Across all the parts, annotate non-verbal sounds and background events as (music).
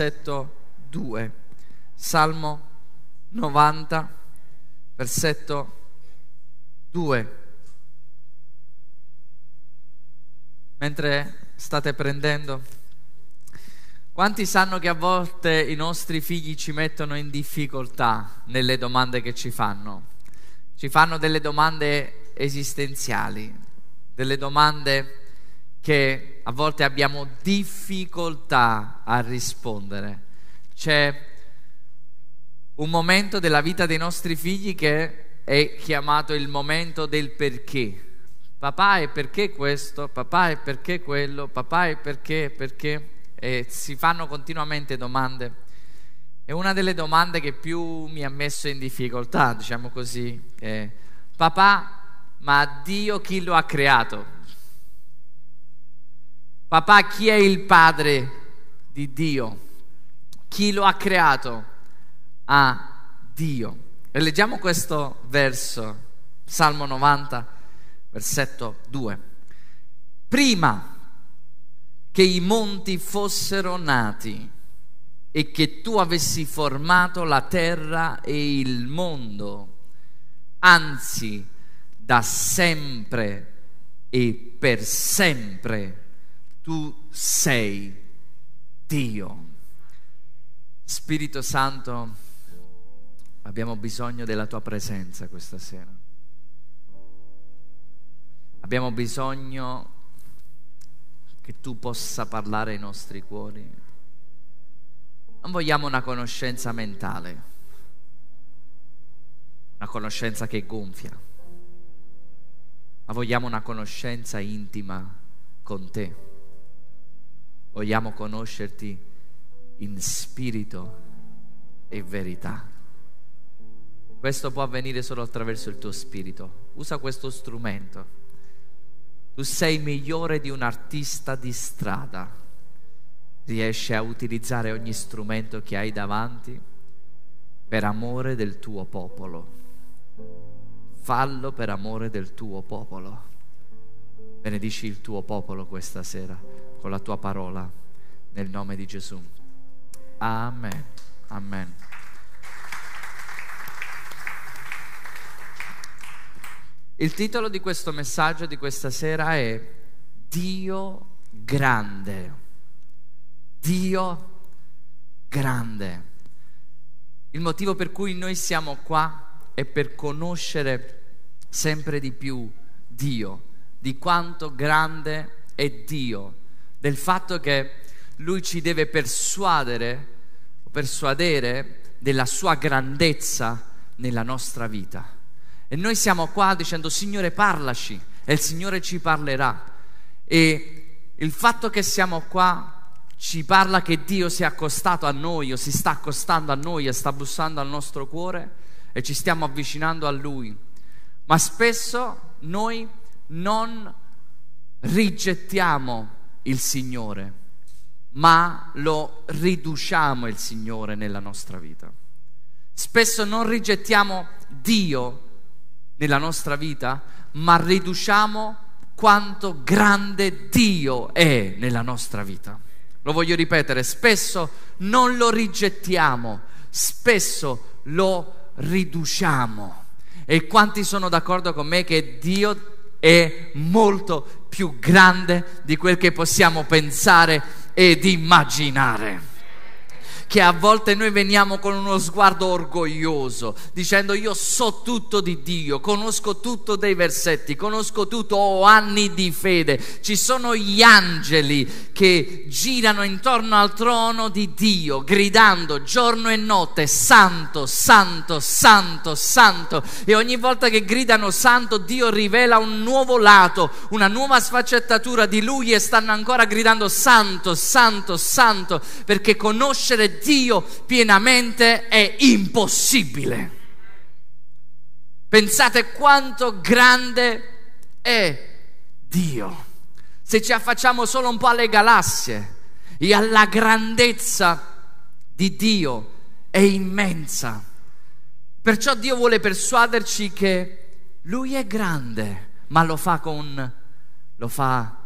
versetto 2. Salmo 90, versetto 2. Mentre state prendendo, quanti sanno che a volte i nostri figli ci mettono in difficoltà nelle domande che ci fanno? Ci fanno delle domande esistenziali, delle domande che a volte abbiamo difficoltà a rispondere. C'è un momento della vita dei nostri figli che è chiamato il momento del perché. Papà è perché questo, papà è perché quello, papà è perché, perché, e si fanno continuamente domande. E una delle domande che più mi ha messo in difficoltà, diciamo così, è papà, ma Dio chi lo ha creato? Papà, chi è il padre di Dio? Chi lo ha creato? Ah, Dio. E leggiamo questo verso, Salmo 90, versetto 2. Prima che i monti fossero nati e che tu avessi formato la terra e il mondo, anzi da sempre e per sempre tu sei Dio. Spirito Santo, abbiamo bisogno della tua presenza questa sera. Abbiamo bisogno che tu possa parlare ai nostri cuori. Non vogliamo una conoscenza mentale, una conoscenza che gonfia, ma vogliamo una conoscenza intima con te vogliamo conoscerti in spirito e verità. Questo può avvenire solo attraverso il tuo spirito. Usa questo strumento. Tu sei migliore di un artista di strada. Riesci a utilizzare ogni strumento che hai davanti per amore del tuo popolo. Fallo per amore del tuo popolo. Benedici il tuo popolo questa sera con la tua parola nel nome di Gesù. Amen. Amen. Il titolo di questo messaggio di questa sera è Dio grande. Dio grande. Il motivo per cui noi siamo qua è per conoscere sempre di più Dio, di quanto grande è Dio del fatto che lui ci deve persuadere, persuadere della sua grandezza nella nostra vita. E noi siamo qua dicendo Signore parlaci e il Signore ci parlerà. E il fatto che siamo qua ci parla che Dio si è accostato a noi o si sta accostando a noi e sta bussando al nostro cuore e ci stiamo avvicinando a Lui. Ma spesso noi non rigettiamo il Signore, ma lo riduciamo il Signore nella nostra vita. Spesso non rigettiamo Dio nella nostra vita, ma riduciamo quanto grande Dio è nella nostra vita. Lo voglio ripetere, spesso non lo rigettiamo, spesso lo riduciamo. E quanti sono d'accordo con me che Dio è molto più grande di quel che possiamo pensare ed immaginare che a volte noi veniamo con uno sguardo orgoglioso, dicendo io so tutto di Dio, conosco tutto dei versetti, conosco tutto, ho anni di fede. Ci sono gli angeli che girano intorno al trono di Dio, gridando giorno e notte, santo, santo, santo, santo. E ogni volta che gridano santo, Dio rivela un nuovo lato, una nuova sfaccettatura di Lui e stanno ancora gridando santo, santo, santo, perché conoscere Dio pienamente è impossibile. Pensate quanto grande è Dio. Se ci affacciamo solo un po' alle galassie e alla grandezza di Dio è immensa. Perciò Dio vuole persuaderci che Lui è grande, ma lo fa con, lo fa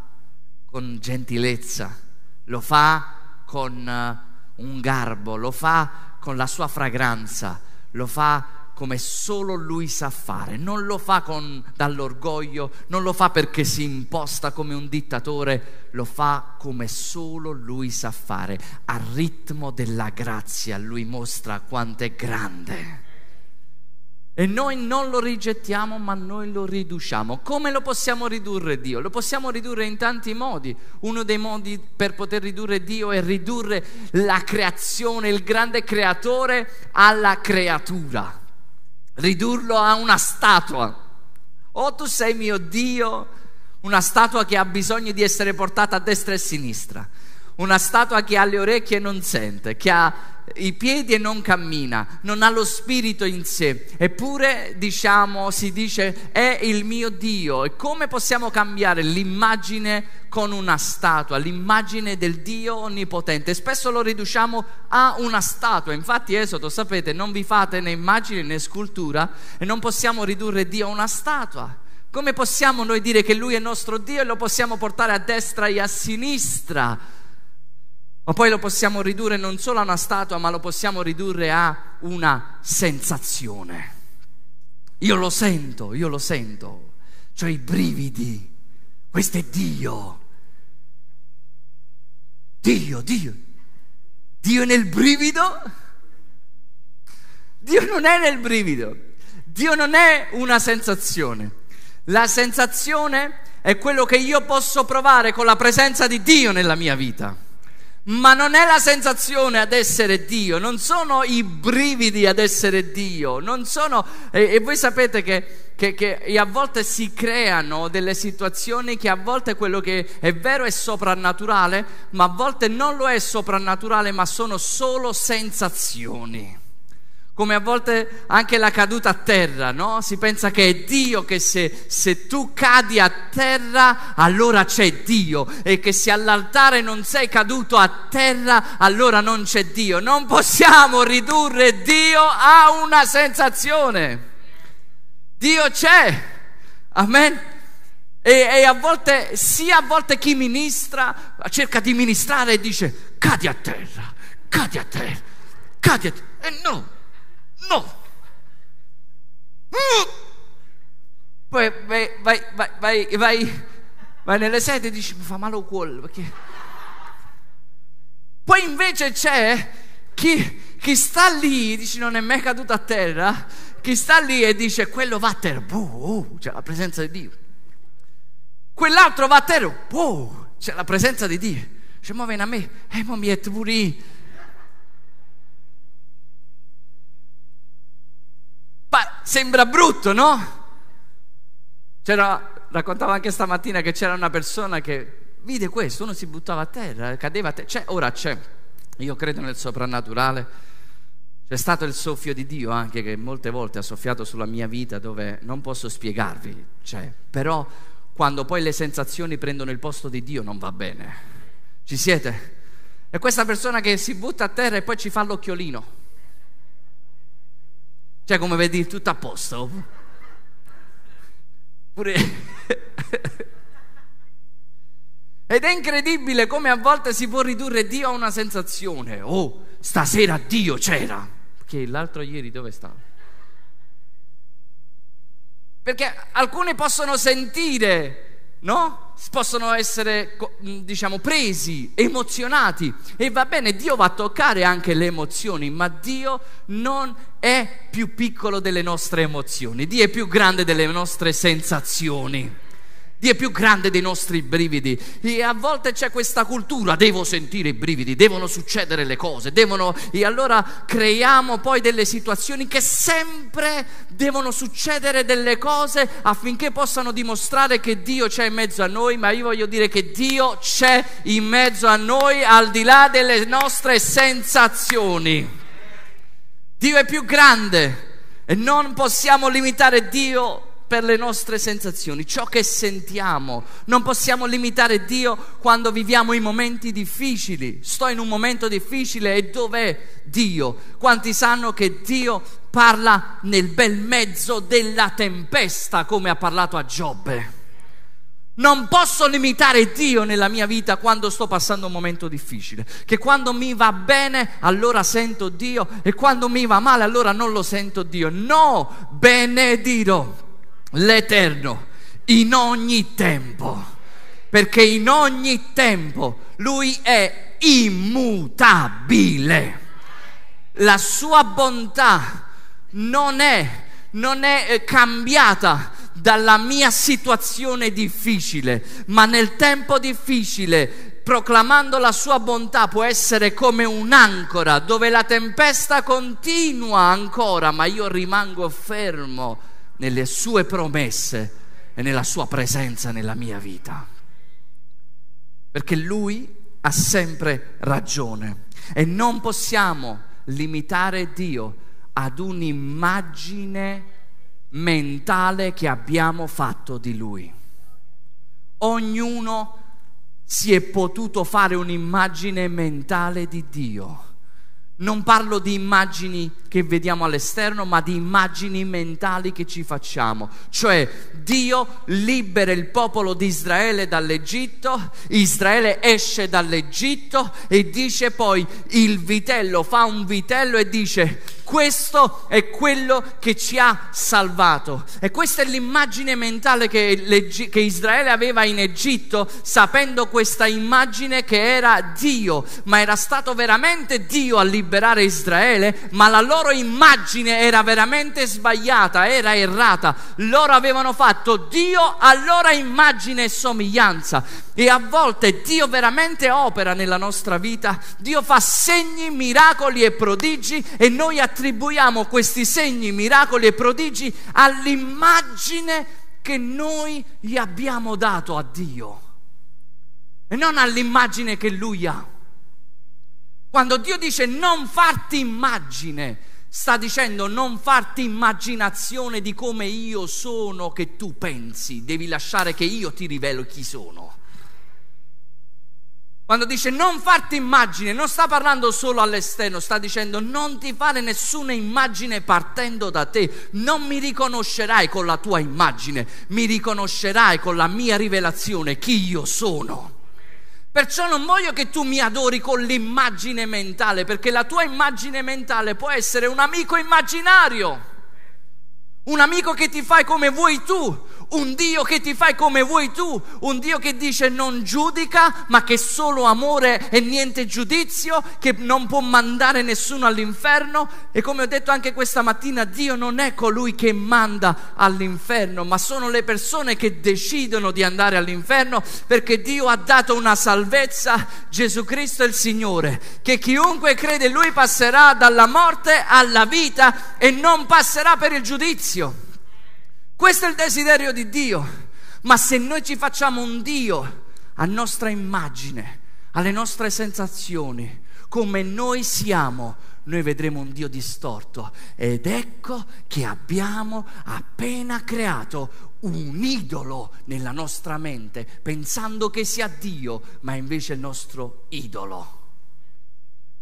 con gentilezza, lo fa con un garbo, lo fa con la sua fragranza, lo fa come solo lui sa fare, non lo fa con, dall'orgoglio, non lo fa perché si imposta come un dittatore, lo fa come solo lui sa fare, al ritmo della grazia, lui mostra quanto è grande. E noi non lo rigettiamo, ma noi lo riduciamo. Come lo possiamo ridurre Dio? Lo possiamo ridurre in tanti modi. Uno dei modi per poter ridurre Dio è ridurre la creazione, il grande creatore, alla creatura. Ridurlo a una statua. Oh, tu sei mio Dio, una statua che ha bisogno di essere portata a destra e a sinistra. Una statua che ha le orecchie e non sente, che ha i piedi e non cammina, non ha lo spirito in sé, eppure diciamo, si dice è il mio Dio. E come possiamo cambiare l'immagine con una statua, l'immagine del Dio onnipotente? Spesso lo riduciamo a una statua, infatti Esodo, sapete, non vi fate né immagini né scultura e non possiamo ridurre Dio a una statua. Come possiamo noi dire che Lui è nostro Dio e lo possiamo portare a destra e a sinistra? Ma poi lo possiamo ridurre non solo a una statua, ma lo possiamo ridurre a una sensazione. Io lo sento, io lo sento, cioè i brividi. Questo è Dio. Dio, Dio. Dio è nel brivido? Dio non è nel brivido. Dio non è una sensazione. La sensazione è quello che io posso provare con la presenza di Dio nella mia vita ma non è la sensazione ad essere Dio, non sono i brividi ad essere Dio, non sono... E, e voi sapete che, che, che, a volte si creano delle situazioni che a volte quello che è vero è soprannaturale, ma a volte non lo è soprannaturale, ma sono solo sensazioni come a volte anche la caduta a terra, no? Si pensa che è Dio che se, se, tu cadi a terra, allora c'è Dio e che se all'altare non sei caduto a terra, allora non c'è Dio. Non possiamo ridurre Dio a una sensazione. Dio c'è. Amen. E, e a volte, sia a volte chi ministra, cerca di ministrare e dice, cadi a terra, cadi a terra, cadi a terra. E no, No. Poi vai, vai, vai, vai, vai nelle sedi e dici mi fa male il cuore perché... Poi invece c'è chi, chi sta lì, dici non è mai caduto a terra, chi sta lì e dice quello va a terra, oh, c'è la presenza di Dio. Quell'altro va a terra, oh, c'è la presenza di Dio. Dice, ma vieni a me, e eh, mi è pure sembra brutto, no? C'era, raccontavo anche stamattina che c'era una persona che vide questo, uno si buttava a terra, cadeva a terra. C'è, ora c'è, io credo nel soprannaturale, c'è stato il soffio di Dio anche che molte volte ha soffiato sulla mia vita dove non posso spiegarvi, c'è, però quando poi le sensazioni prendono il posto di Dio non va bene. Ci siete? E questa persona che si butta a terra e poi ci fa l'occhiolino. Cioè, come vedi, tutto a posto. Pure... Ed è incredibile come a volte si può ridurre Dio a una sensazione. Oh, stasera Dio c'era. Che l'altro ieri dove stava? Perché alcuni possono sentire no? Possono essere, diciamo, presi, emozionati. E va bene, Dio va a toccare anche le emozioni, ma Dio non è più piccolo delle nostre emozioni, Dio è più grande delle nostre sensazioni. Dio è più grande dei nostri brividi e a volte c'è questa cultura, devo sentire i brividi, devono succedere le cose, devono... e allora creiamo poi delle situazioni che sempre devono succedere delle cose affinché possano dimostrare che Dio c'è in mezzo a noi, ma io voglio dire che Dio c'è in mezzo a noi al di là delle nostre sensazioni. Dio è più grande e non possiamo limitare Dio per le nostre sensazioni, ciò che sentiamo. Non possiamo limitare Dio quando viviamo i momenti difficili. Sto in un momento difficile e dov'è Dio? Quanti sanno che Dio parla nel bel mezzo della tempesta come ha parlato a Giobbe? Non posso limitare Dio nella mia vita quando sto passando un momento difficile. Che quando mi va bene allora sento Dio e quando mi va male allora non lo sento Dio. No, benedirò l'Eterno in ogni tempo. Perché in ogni tempo Lui è immutabile. La sua bontà non è, non è eh, cambiata dalla mia situazione difficile, ma nel tempo difficile proclamando la sua bontà può essere come un'ancora dove la tempesta continua ancora, ma io rimango fermo nelle sue promesse e nella sua presenza nella mia vita. Perché lui ha sempre ragione e non possiamo limitare Dio ad un'immagine mentale che abbiamo fatto di Lui. Ognuno si è potuto fare un'immagine mentale di Dio. Non parlo di immagini che vediamo all'esterno, ma di immagini mentali che ci facciamo. Cioè Dio libera il popolo di Israele dall'Egitto, Israele esce dall'Egitto e dice poi il vitello, fa un vitello e dice questo è quello che ci ha salvato. E questa è l'immagine mentale che, che, Israele aveva in Egitto, sapendo questa immagine che era Dio, ma era stato veramente Dio a liberare Israele, ma la loro immagine era veramente sbagliata, era errata. Loro avevano fatto Dio a loro immagine e somiglianza. E a volte Dio veramente opera nella nostra vita, Dio fa segni, miracoli e prodigi e noi attribuiamo questi segni, miracoli e prodigi all'immagine che noi gli abbiamo dato a Dio e non all'immagine che Lui ha. Quando Dio dice non farti immagine, sta dicendo non farti immaginazione di come io sono che tu pensi, devi lasciare che io ti rivelo chi sono. Quando dice non farti immagine, non sta parlando solo all'esterno, sta dicendo non ti fare nessuna immagine partendo da te, non mi riconoscerai con la tua immagine, mi riconoscerai con la mia rivelazione chi io sono. Perciò non voglio che tu mi adori con l'immagine mentale, perché la tua immagine mentale può essere un amico immaginario, un amico che ti fai come vuoi tu, un Dio che ti fai come vuoi tu, un Dio che dice non giudica, ma che solo amore e niente giudizio, che non può mandare nessuno all'inferno. E come ho detto anche questa mattina, Dio non è colui che manda all'inferno, ma sono le persone che decidono di andare all'inferno, perché Dio ha dato una salvezza, Gesù Cristo è il Signore, che chiunque crede in Lui passerà dalla morte alla vita e non passerà per il giudizio. Questo è il desiderio di Dio. Ma se noi ci facciamo un Dio a nostra immagine, alle nostre sensazioni, come noi siamo, noi vedremo un Dio distorto. Ed ecco che abbiamo appena creato un idolo nella nostra mente, pensando che sia Dio, ma invece il nostro idolo.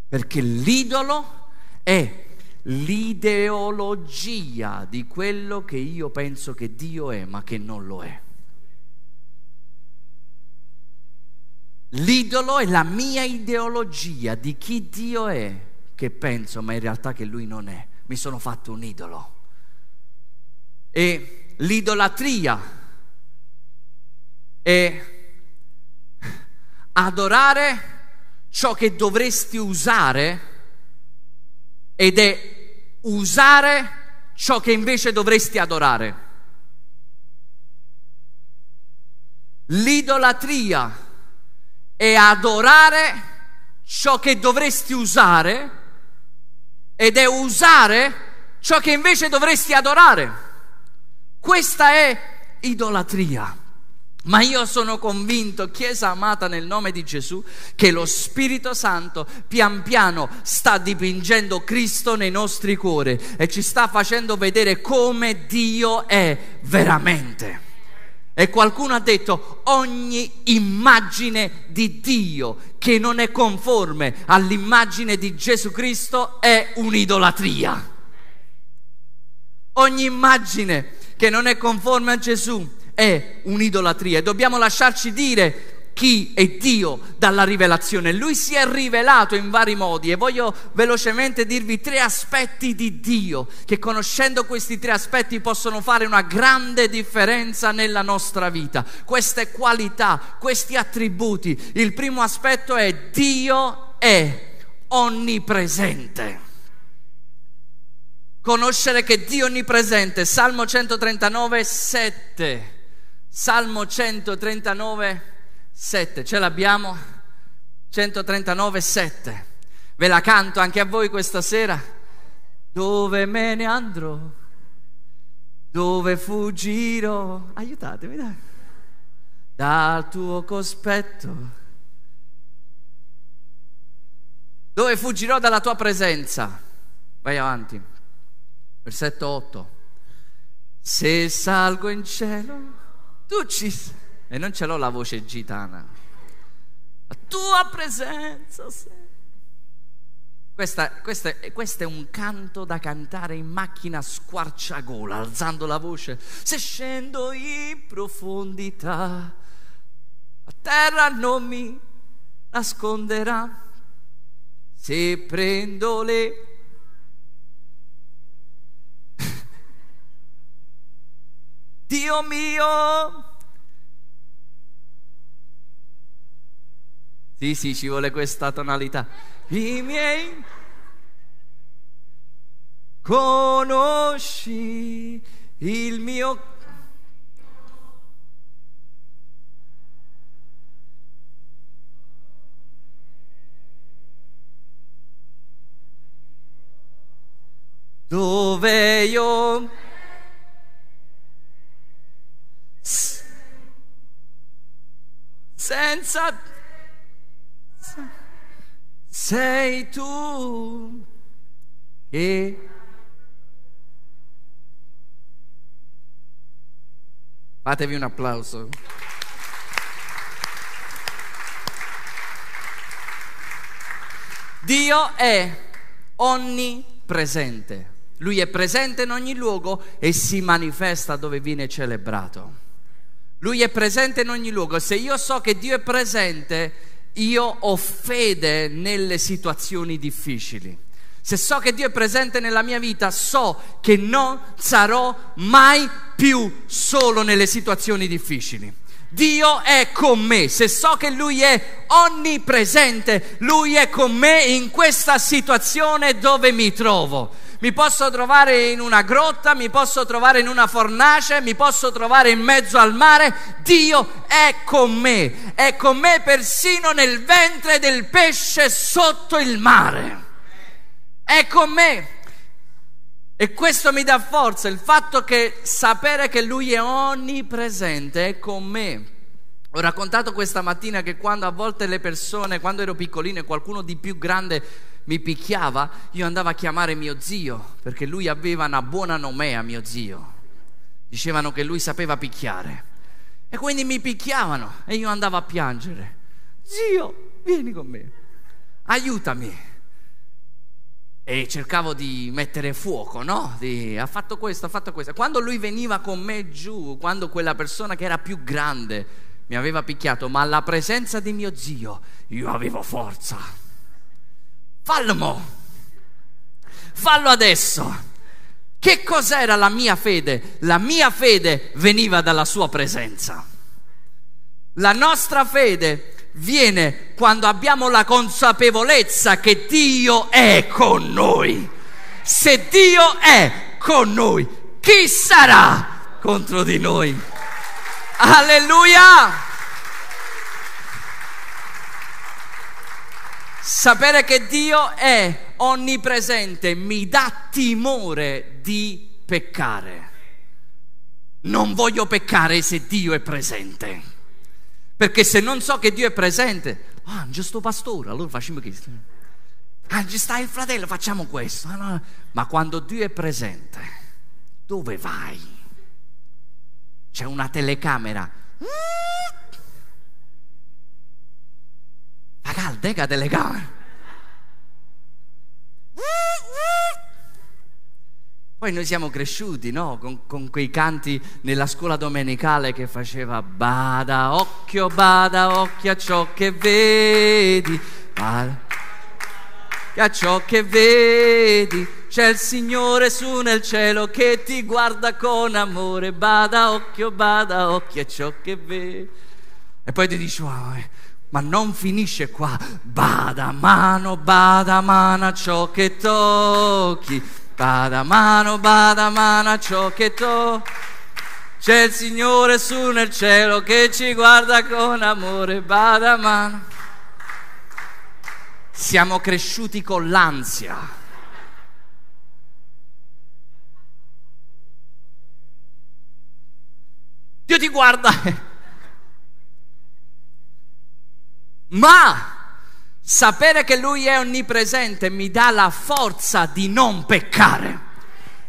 Perché l'idolo è l'ideologia di quello che io penso che Dio è, ma che non lo è. L'idolo è la mia ideologia di chi Dio è, che penso, ma in realtà che Lui non è. Mi sono fatto un idolo. E l'idolatria è adorare ciò che dovresti usare ed è usare ciò che invece dovresti adorare. L'idolatria è adorare ciò che dovresti usare ed è usare ciò che invece dovresti adorare. Questa è idolatria. Ma io sono convinto, Chiesa amata nel nome di Gesù, che lo Spirito Santo pian piano sta dipingendo Cristo nei nostri cuori e ci sta facendo vedere come Dio è veramente. E qualcuno ha detto ogni immagine di Dio che non è conforme all'immagine di Gesù Cristo è un'idolatria. Ogni immagine che non è conforme a Gesù è un'idolatria e dobbiamo lasciarci dire chi è Dio dalla rivelazione. Lui si è rivelato in vari modi e voglio velocemente dirvi tre aspetti di Dio che conoscendo questi tre aspetti possono fare una grande differenza nella nostra vita. Queste qualità, questi attributi. Il primo aspetto è Dio è onnipresente. Conoscere che Dio è onnipresente. Salmo 139, 7. Salmo 139, 7, ce l'abbiamo? 139, 7. Ve la canto anche a voi questa sera. Dove me ne andrò? Dove fuggirò? Aiutatemi, dai. Dal tuo cospetto. Dove fuggirò dalla tua presenza? Vai avanti. Versetto 8. Se salgo in cielo, tu ci e non ce l'ho la voce gitana. La tua presenza, Questa, questa, questo è un canto da cantare in macchina squarciagola, alzando la voce. Se scendo in profondità, la terra non mi nasconderà. Se prendo le Dio mio, Sì, sì, ci vuole questa tonalità. I miei conosci il mio dove io senza sei tu che fatevi un applauso. Dio è onnipresente. Lui è presente in ogni luogo e si manifesta dove viene celebrato. Lui è presente in ogni luogo. Se io so che Dio è presente, io ho fede nelle situazioni difficili. Se so che Dio è presente nella mia vita, so che non sarò mai più solo nelle situazioni difficili. Dio è con me, se so che Lui è onnipresente, Lui è con me in questa situazione dove mi trovo mi posso trovare in una grotta, mi posso trovare in una fornace, mi posso trovare in mezzo al mare, Dio è con me, è con me persino nel ventre del pesce sotto il mare. È con me. E questo mi dà forza, il fatto che sapere che Lui è onnipresente, è con me. Ho raccontato questa mattina che quando a volte le persone, quando ero piccolino e qualcuno di più grande mi picchiava, io andavo a chiamare mio zio, perché lui aveva una buona nomea, mio zio. Dicevano che lui sapeva picchiare. E quindi mi picchiavano e io andavo a piangere. Zio, vieni con me, aiutami. E cercavo di mettere fuoco, no? Di, ha fatto questo, ha fatto questo. Quando lui veniva con me giù, quando quella persona che era più grande mi aveva picchiato, ma alla presenza di mio zio, io avevo forza Fallo mo. Fallo adesso. Che cos'era la mia fede? La mia fede veniva dalla sua presenza. La nostra fede viene quando abbiamo la consapevolezza che Dio è con noi. Se Dio è con noi, chi sarà contro di noi? Alleluia! Sapere che Dio è onnipresente mi dà timore di peccare. Non voglio peccare se Dio è presente. Perché se non so che Dio è presente, ah, c'è sto pastore, allora facciamo questo. Ah, ci sta il fratello, facciamo questo. Ma quando Dio è presente, dove vai? C'è una telecamera. La caldeca delle camere. Poi noi siamo cresciuti, no? Con, con, quei canti nella scuola domenicale che faceva bada occhio, bada occhio a ciò che vedi, bada a ciò che vedi. C'è il Signore su nel cielo che ti guarda con amore, bada occhio, bada occhio a ciò che vedi. E poi ti dici, wow, eh, ma non finisce qua, bada mano, bada mano a ciò che tocchi Bada mano, bada mano a ciò che to. C'è il Signore su nel cielo che ci guarda con amore, bada mano. Siamo cresciuti con l'ansia. Dio ti guarda. Ma Sapere che Lui è onnipresente mi dà la forza di non peccare.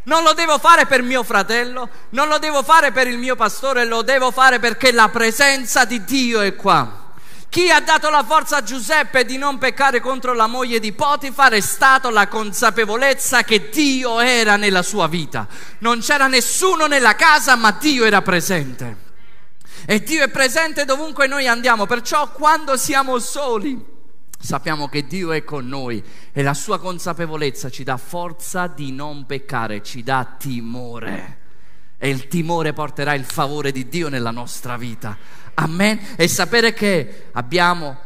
Non lo devo fare per mio fratello, non lo devo fare per il mio pastore, lo devo fare perché la presenza di Dio è qua. Chi ha dato la forza a Giuseppe di non peccare contro la moglie di Potifar è stata la consapevolezza che Dio era nella sua vita. Non c'era nessuno nella casa, ma Dio era presente. E Dio è presente dovunque noi andiamo, perciò quando siamo soli, sappiamo che Dio è con noi e la sua consapevolezza ci dà forza di non peccare, ci dà timore. E il timore porterà il favore di Dio nella nostra vita. Amen. E sapere che abbiamo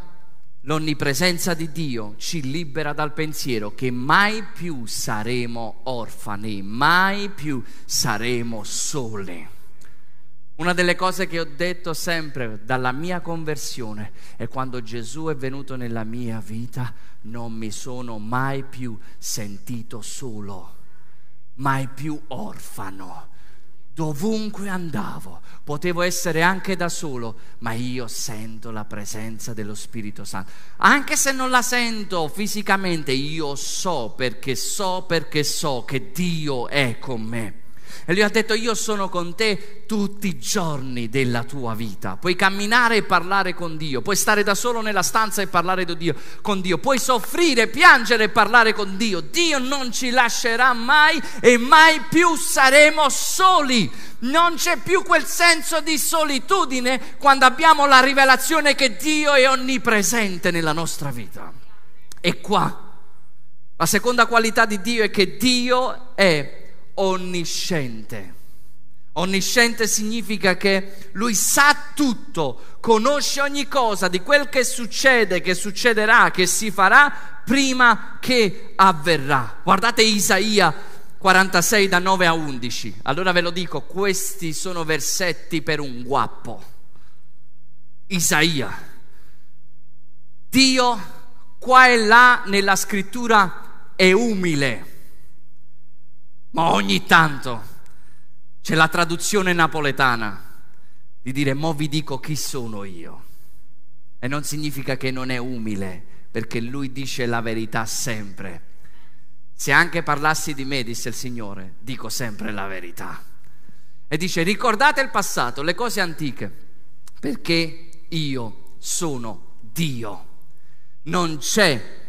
l'onnipresenza di Dio ci libera dal pensiero che mai più saremo orfani, mai più saremo soli. Una delle cose che ho detto sempre dalla mia conversione è quando Gesù è venuto nella mia vita non mi sono mai più sentito solo, mai più orfano. Dovunque andavo, potevo essere anche da solo, ma io sento la presenza dello Spirito Santo. Anche se non la sento fisicamente, io so perché so perché so che Dio è con me. E lui ha detto io sono con te tutti i giorni della tua vita. Puoi camminare e parlare con Dio, puoi stare da solo nella stanza e parlare con Dio, puoi soffrire, piangere e parlare con Dio. Dio non ci lascerà mai e mai più saremo soli. Non c'è più quel senso di solitudine quando abbiamo la rivelazione che Dio è onnipresente nella nostra vita. E qua la seconda qualità di Dio è che Dio è onnisciente. Onnisciente significa che lui sa tutto, conosce ogni cosa di quel che succede, che succederà, che si farà prima che avverrà. Guardate Isaia 46 da 9 a 11. Allora ve lo dico, questi sono versetti per un guappo. Isaia. Dio qua e là nella scrittura è umile ma ogni tanto c'è la traduzione napoletana di dire mo vi dico chi sono io. E non significa che non è umile, perché lui dice la verità sempre. Se anche parlassi di me, disse il Signore, dico sempre la verità. E dice ricordate il passato, le cose antiche, perché io sono Dio. Non c'è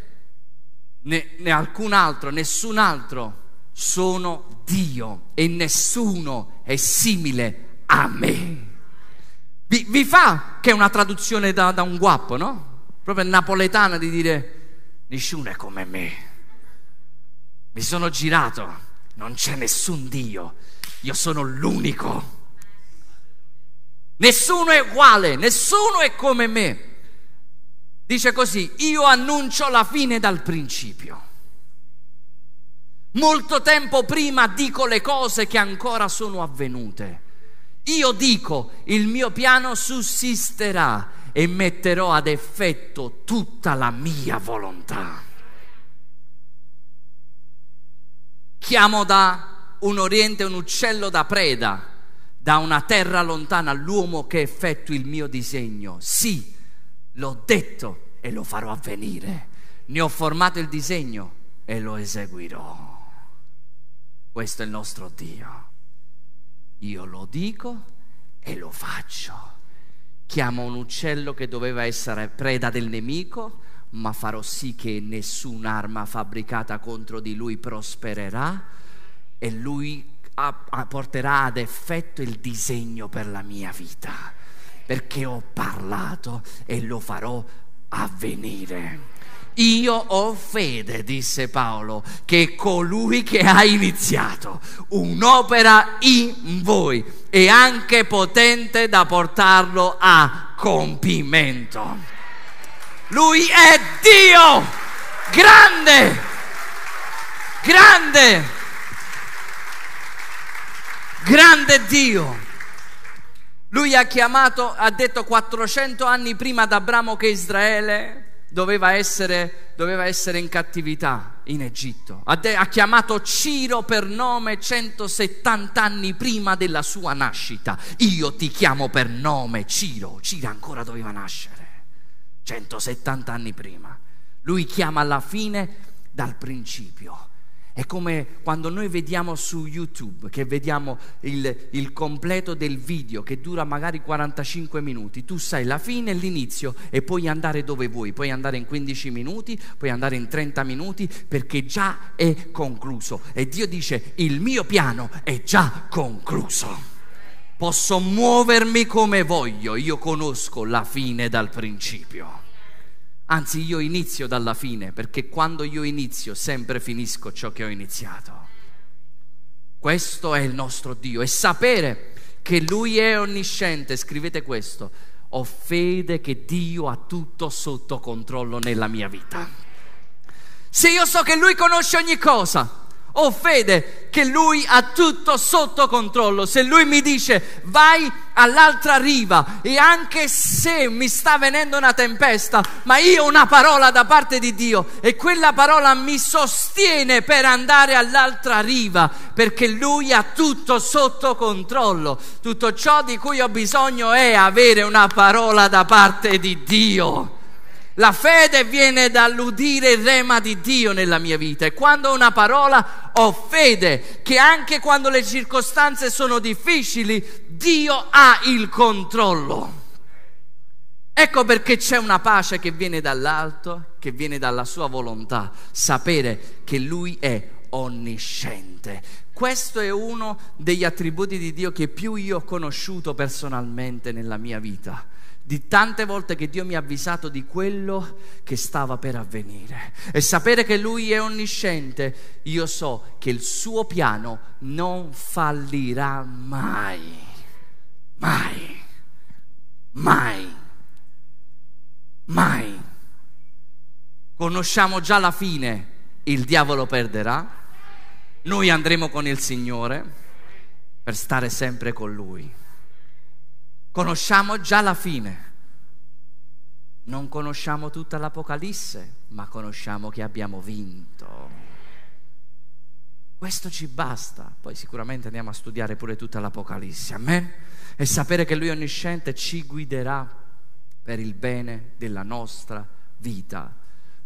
né, né alcun altro, nessun altro sono Dio e nessuno è simile a me. Vi, vi fa che è una traduzione da, da un guappo, no? Proprio napoletana di dire nessuno è come me. Mi sono girato, non c'è nessun Dio, io sono l'unico. Nessuno è uguale, nessuno è come me. Dice così, io annuncio la fine dal principio. Molto tempo prima dico le cose che ancora sono avvenute. Io dico, il mio piano sussisterà e metterò ad effetto tutta la mia volontà. Chiamo da un oriente un uccello da preda, da una terra lontana l'uomo che effettui il mio disegno. Sì, l'ho detto e lo farò avvenire. Ne ho formato il disegno e lo eseguirò. Questo è il nostro Dio. Io lo dico e lo faccio. Chiamo un uccello che doveva essere preda del nemico, ma farò sì che nessun'arma fabbricata contro di lui prospererà e lui porterà ad effetto il disegno per la mia vita, perché ho parlato e lo farò avvenire. Io ho fede, disse Paolo, che colui che ha iniziato un'opera in voi è anche potente da portarlo a compimento. Lui è Dio, grande, grande, grande Dio. Lui ha chiamato, ha detto 400 anni prima ad Abramo che Israele doveva essere, doveva essere in cattività in Egitto. Ha, de- ha, chiamato Ciro per nome 170 anni prima della sua nascita. Io ti chiamo per nome Ciro. Ciro ancora doveva nascere. 170 anni prima. Lui chiama alla fine dal principio. È come quando noi vediamo su YouTube, che vediamo il, il, completo del video che dura magari 45 minuti, tu sai la fine e l'inizio e puoi andare dove vuoi, puoi andare in 15 minuti, puoi andare in 30 minuti perché già è concluso. E Dio dice, il mio piano è già concluso. Posso muovermi come voglio, io conosco la fine dal principio. Anzi, io inizio dalla fine, perché quando io inizio sempre finisco ciò che ho iniziato. Questo è il nostro Dio e sapere che Lui è onnisciente, scrivete questo, ho fede che Dio ha tutto sotto controllo nella mia vita. Se io so che Lui conosce ogni cosa, ho fede che lui ha tutto sotto controllo. Se lui mi dice vai all'altra riva e anche se mi sta venendo una tempesta, ma io ho una parola da parte di Dio e quella parola mi sostiene per andare all'altra riva perché lui ha tutto sotto controllo. Tutto ciò di cui ho bisogno è avere una parola da parte di Dio. La fede viene dall'udire il rema di Dio nella mia vita e quando ho una parola ho fede che anche quando le circostanze sono difficili Dio ha il controllo. Ecco perché c'è una pace che viene dall'alto, che viene dalla sua volontà, sapere che Lui è onnisciente. Questo è uno degli attributi di Dio che più io ho conosciuto personalmente nella mia vita di tante volte che Dio mi ha avvisato di quello che stava per avvenire. E sapere che Lui è onnisciente, io so che il suo piano non fallirà mai. Mai. Mai. Mai. Conosciamo già la fine, il diavolo perderà, noi andremo con il Signore per stare sempre con Lui. Conosciamo già la fine. Non conosciamo tutta l'Apocalisse, ma conosciamo che abbiamo vinto. Questo ci basta. Poi sicuramente andiamo a studiare pure tutta l'Apocalisse. Amen. E sapere che Lui onnisciente ci guiderà per il bene della nostra vita.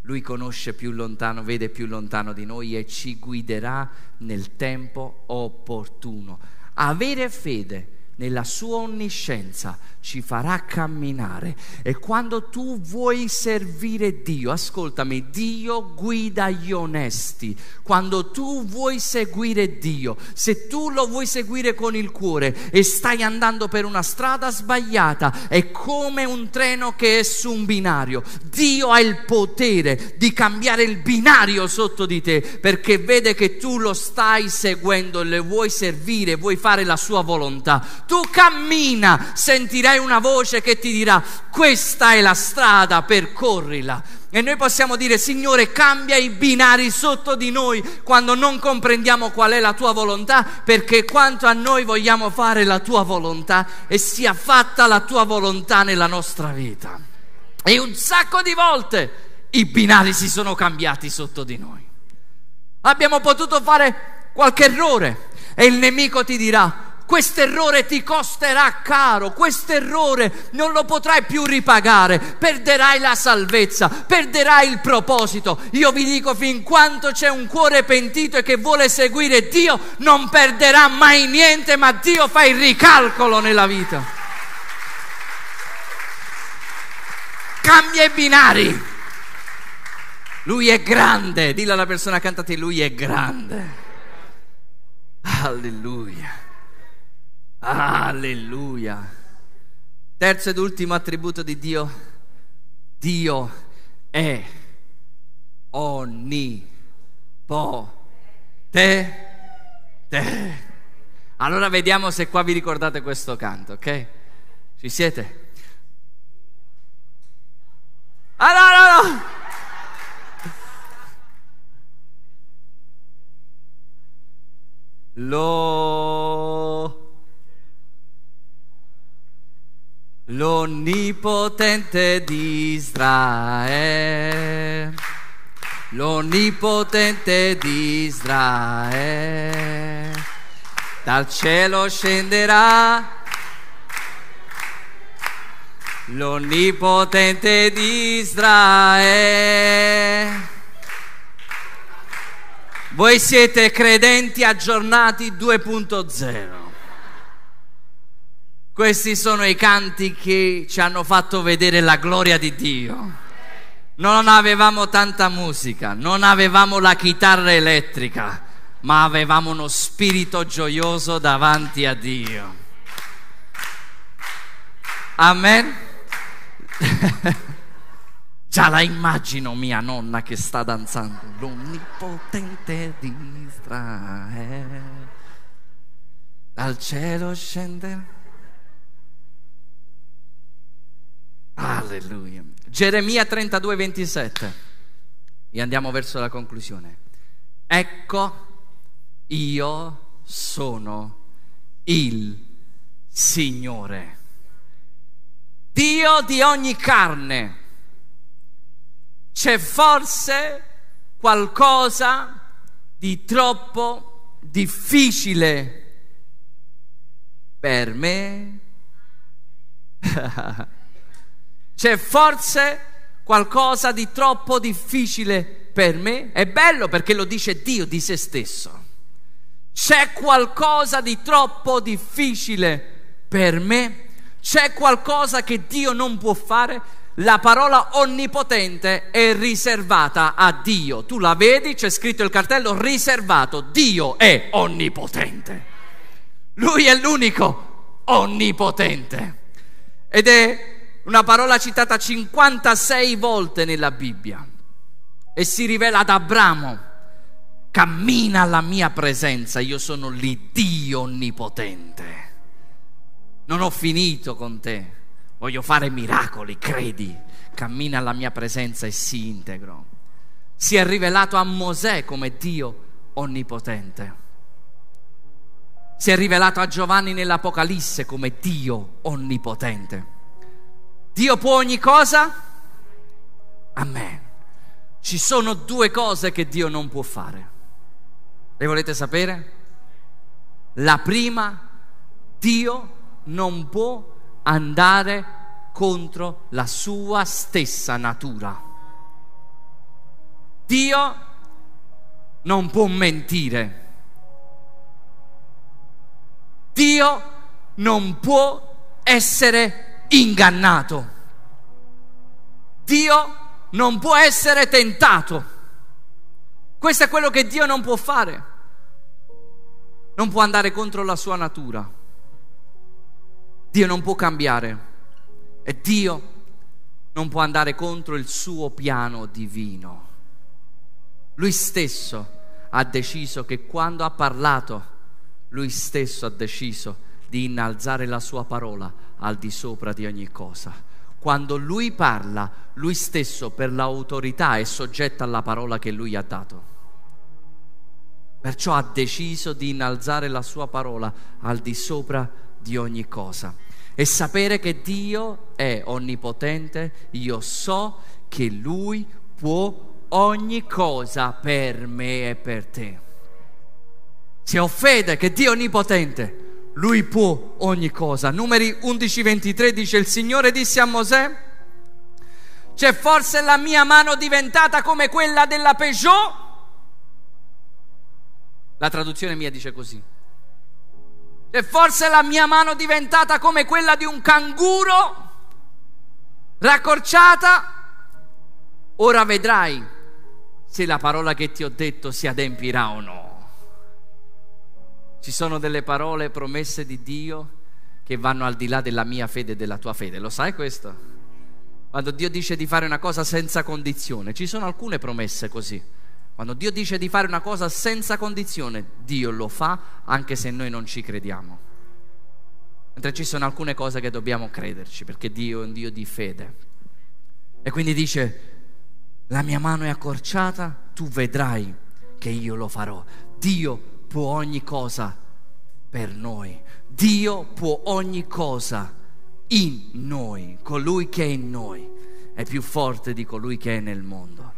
Lui conosce più lontano, vede più lontano di noi e ci guiderà nel tempo opportuno. Avere fede nella sua onniscienza ci farà camminare e quando tu vuoi servire Dio, ascoltami, Dio guida gli onesti. Quando tu vuoi seguire Dio, se tu lo vuoi seguire con il cuore e stai andando per una strada sbagliata, è come un treno che è su un binario. Dio ha il potere di cambiare il binario sotto di te perché vede che tu lo stai seguendo e le vuoi servire, vuoi fare la sua volontà. Tu cammina, sentirai una voce che ti dirà questa è la strada, percorrila. E noi possiamo dire, Signore, cambia i binari sotto di noi quando non comprendiamo qual è la tua volontà, perché quanto a noi vogliamo fare la tua volontà e sia fatta la tua volontà nella nostra vita. E un sacco di volte i binari si sono cambiati sotto di noi. Abbiamo potuto fare qualche errore e il nemico ti dirà, questo errore ti costerà caro, questo errore non lo potrai più ripagare, perderai la salvezza, perderai il proposito. Io vi dico, fin quanto c'è un cuore pentito e che vuole seguire Dio, non perderà mai niente, ma Dio fa il ricalcolo nella vita. Cambia i binari. Lui è grande, dillo alla persona cantati, lui è grande. Alleluia. Alleluia. Terzo ed ultimo attributo di Dio. Dio è onnipotente. Allora vediamo se qua vi ricordate questo canto, ok? Ci siete? Ah no, no, no! Lo L'onnipotente di Israele, l'onnipotente di Israele, dal cielo scenderà. L'onnipotente di Israele. Voi siete credenti aggiornati 2.0. Questi sono i canti che ci hanno fatto vedere la gloria di Dio. Non avevamo tanta musica, non avevamo la chitarra elettrica, ma avevamo uno spirito gioioso davanti a Dio. Amen. (laughs) Già la immagino mia nonna che sta danzando, l'onnipotente di Israele, dal cielo scende. Alleluia. Geremia 32, 27. E andiamo verso la conclusione. Ecco, io sono il Signore, Dio di ogni carne c'è forse qualcosa di troppo difficile per me? (laughs) C'è forse qualcosa di troppo difficile per me? È bello perché lo dice Dio di se stesso. C'è qualcosa di troppo difficile per me? C'è qualcosa che Dio non può fare? la parola onnipotente è riservata a Dio. Tu la vedi, c'è scritto il cartello riservato. Dio è onnipotente. Lui è l'unico onnipotente. Ed è una parola citata 56 volte nella Bibbia. E si rivela ad Abramo. Cammina alla mia presenza, io sono l'Iddio onnipotente. Non ho finito con te voglio fare miracoli, credi, cammina alla mia presenza e si integro. Si è rivelato a Mosè come Dio onnipotente. Si è rivelato a Giovanni nell'Apocalisse come Dio onnipotente. Dio può ogni cosa? Amen. Ci sono due cose che Dio non può fare. Le volete sapere? La prima, Dio non può andare contro la sua stessa natura. Dio non può mentire. Dio non può essere ingannato. Dio non può essere tentato. Questo è quello che Dio non può fare. Non può andare contro la sua natura. Dio non può cambiare e Dio non può andare contro il suo piano divino. Lui stesso ha deciso che quando ha parlato, lui stesso ha deciso di innalzare la sua parola al di sopra di ogni cosa. Quando lui parla, lui stesso per l'autorità è soggetto alla parola che lui ha dato. Perciò ha deciso di innalzare la sua parola al di sopra di ogni cosa e sapere che Dio è onnipotente, io so che Lui può ogni cosa per me e per te. Se ho fede che Dio è onnipotente, Lui può ogni cosa. Numeri 11-23 dice il Signore disse a Mosè, c'è forse la mia mano diventata come quella della Peugeot? La traduzione mia dice così. E forse la mia mano diventata come quella di un canguro, raccorciata. Ora vedrai se la parola che ti ho detto si adempirà o no. Ci sono delle parole promesse di Dio che vanno al di là della mia fede e della tua fede. Lo sai questo? Quando Dio dice di fare una cosa senza condizione, ci sono alcune promesse così. Quando Dio dice di fare una cosa senza condizione, Dio lo fa anche se noi non ci crediamo. Mentre ci sono alcune cose che dobbiamo crederci, perché Dio è un Dio di fede. E quindi dice, la mia mano è accorciata, tu vedrai che io lo farò. Dio può ogni cosa per noi. Dio può ogni cosa in noi. Colui che è in noi è più forte di colui che è nel mondo.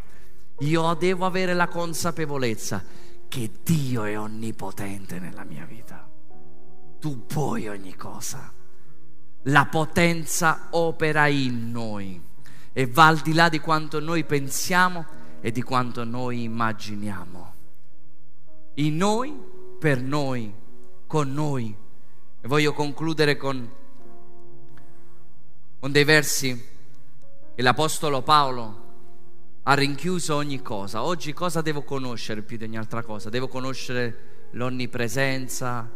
Io devo avere la consapevolezza che Dio è onnipotente nella mia vita. Tu puoi ogni cosa. La potenza opera in noi e va al di là di quanto noi pensiamo e di quanto noi immaginiamo. In noi, per noi, con noi. E voglio concludere con, con dei versi che l'Apostolo Paolo ha rinchiuso ogni cosa. Oggi cosa devo conoscere più di ogni altra cosa? Devo conoscere l'onnipresenza,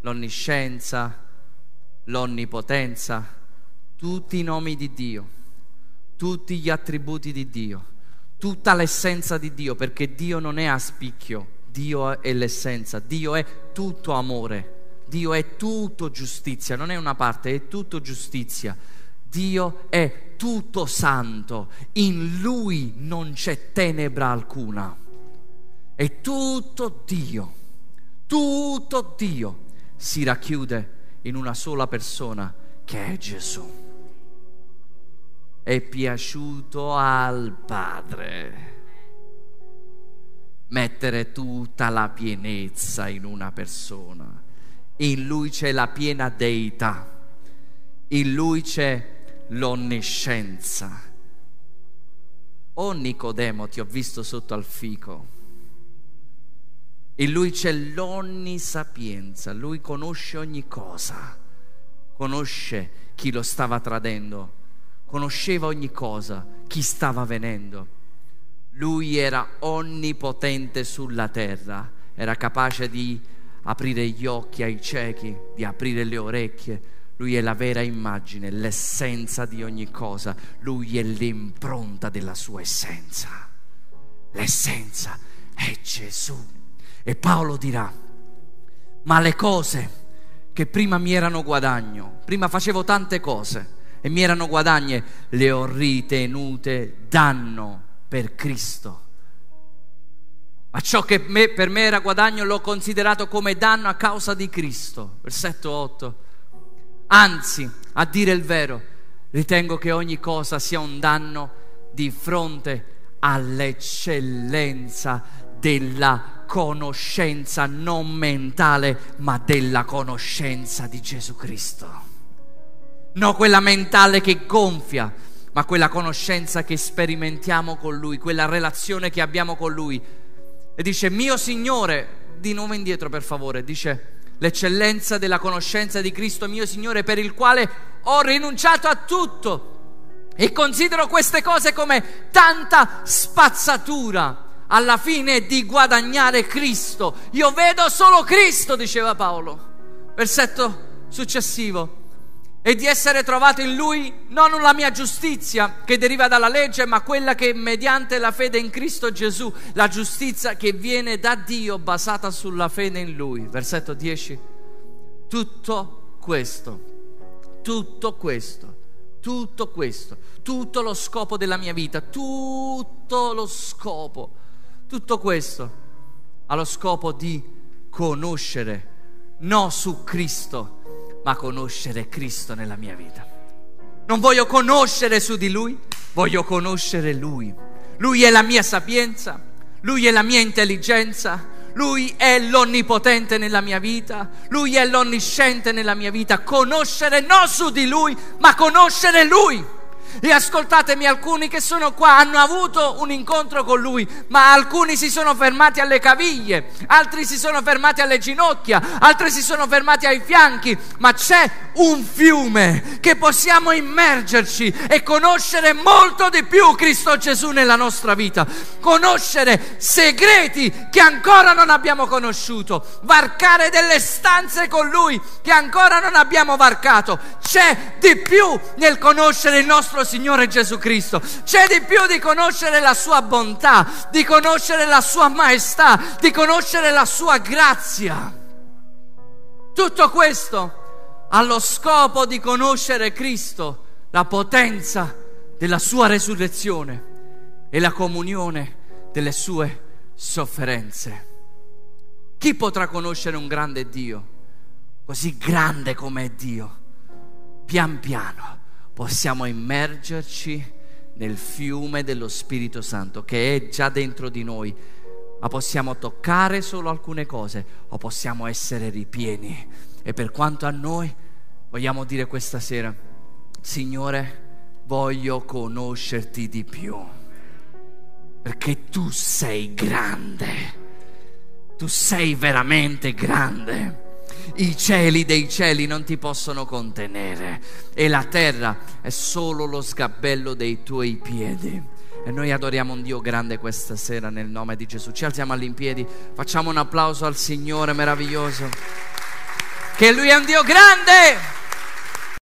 l'onniscienza, l'onnipotenza, tutti i nomi di Dio tutti gli attributi di Dio, tutta l'essenza di Dio, perché Dio non è a spicchio, Dio è l'essenza, Dio è tutto amore, Dio è tutto giustizia, non è una parte, è tutto giustizia. Dio è tutto santo, in Lui non c'è tenebra alcuna, è tutto Dio, tutto Dio si racchiude in una sola persona che è Gesù. È piaciuto al Padre mettere tutta la pienezza in una persona. In lui c'è la piena deità, in lui c'è l'onniscienza. Oh Nicodemo, ti ho visto sotto al fico. In lui c'è l'onnisapienza, lui conosce ogni cosa, conosce chi lo stava tradendo, conosceva ogni cosa, chi stava venendo. Lui era onnipotente sulla terra, era capace di aprire gli occhi ai ciechi, di aprire le orecchie. Lui è la vera immagine, l'essenza di ogni cosa. Lui è l'impronta della sua essenza. L'essenza è Gesù. E Paolo dirà, ma le cose che prima mi erano guadagno, prima facevo tante cose, e mi erano guadagne, le ho ritenute danno per Cristo. Ma ciò che me, per me era guadagno l'ho considerato come danno a causa di Cristo. Versetto 8. Anzi, a dire il vero, ritengo che ogni cosa sia un danno di fronte all'eccellenza della conoscenza non mentale, ma della conoscenza di Gesù Cristo non quella mentale che gonfia, ma quella conoscenza che sperimentiamo con Lui, quella relazione che abbiamo con Lui. E dice, mio Signore, di nuovo indietro per favore, dice, l'eccellenza della conoscenza di Cristo mio Signore, per il quale ho rinunciato a tutto e considero queste cose come tanta spazzatura alla fine di guadagnare Cristo. Io vedo solo Cristo, diceva Paolo. Versetto successivo e di essere trovato in Lui non la mia giustizia che deriva dalla legge, ma quella che mediante la fede in Cristo Gesù, la giustizia che viene da Dio basata sulla fede in Lui. Versetto 10. Tutto questo, tutto questo, tutto questo, tutto lo scopo della mia vita, tutto lo scopo, tutto questo ha lo scopo di conoscere, non su Cristo, ma conoscere Cristo nella mia vita. Non voglio conoscere su di Lui, voglio conoscere Lui. Lui è la mia sapienza, Lui è la mia intelligenza, Lui è l'onnipotente nella mia vita, Lui è l'onnisciente nella mia vita. Conoscere non su di Lui, ma conoscere Lui. E ascoltatemi, alcuni che sono qua hanno avuto un incontro con lui, ma alcuni si sono fermati alle caviglie, altri si sono fermati alle ginocchia, altri si sono fermati ai fianchi, ma c'è un fiume che possiamo immergerci e conoscere molto di più Cristo Gesù nella nostra vita, conoscere segreti che ancora non abbiamo conosciuto, varcare delle stanze con lui che ancora non abbiamo varcato. C'è di più nel conoscere il nostro Signore Gesù Cristo. C'è di più di conoscere la sua bontà, di conoscere la sua maestà, di conoscere la sua grazia. Tutto questo allo scopo di conoscere Cristo, la potenza della sua resurrezione e la comunione delle sue sofferenze. Chi potrà conoscere un grande Dio, così grande come è Dio? Pian piano possiamo immergerci nel fiume dello Spirito Santo che è già dentro di noi, ma possiamo toccare solo alcune cose o possiamo essere ripieni. E per quanto a noi vogliamo dire questa sera, Signore, voglio conoscerti di più, perché tu sei grande, tu sei veramente grande i cieli dei cieli non ti possono contenere e la terra è solo lo sgabello dei tuoi piedi. E noi adoriamo un Dio grande questa sera nel nome di Gesù. Ci alziamo all'impiedi, facciamo un applauso al Signore meraviglioso. Che Lui è un Dio grande.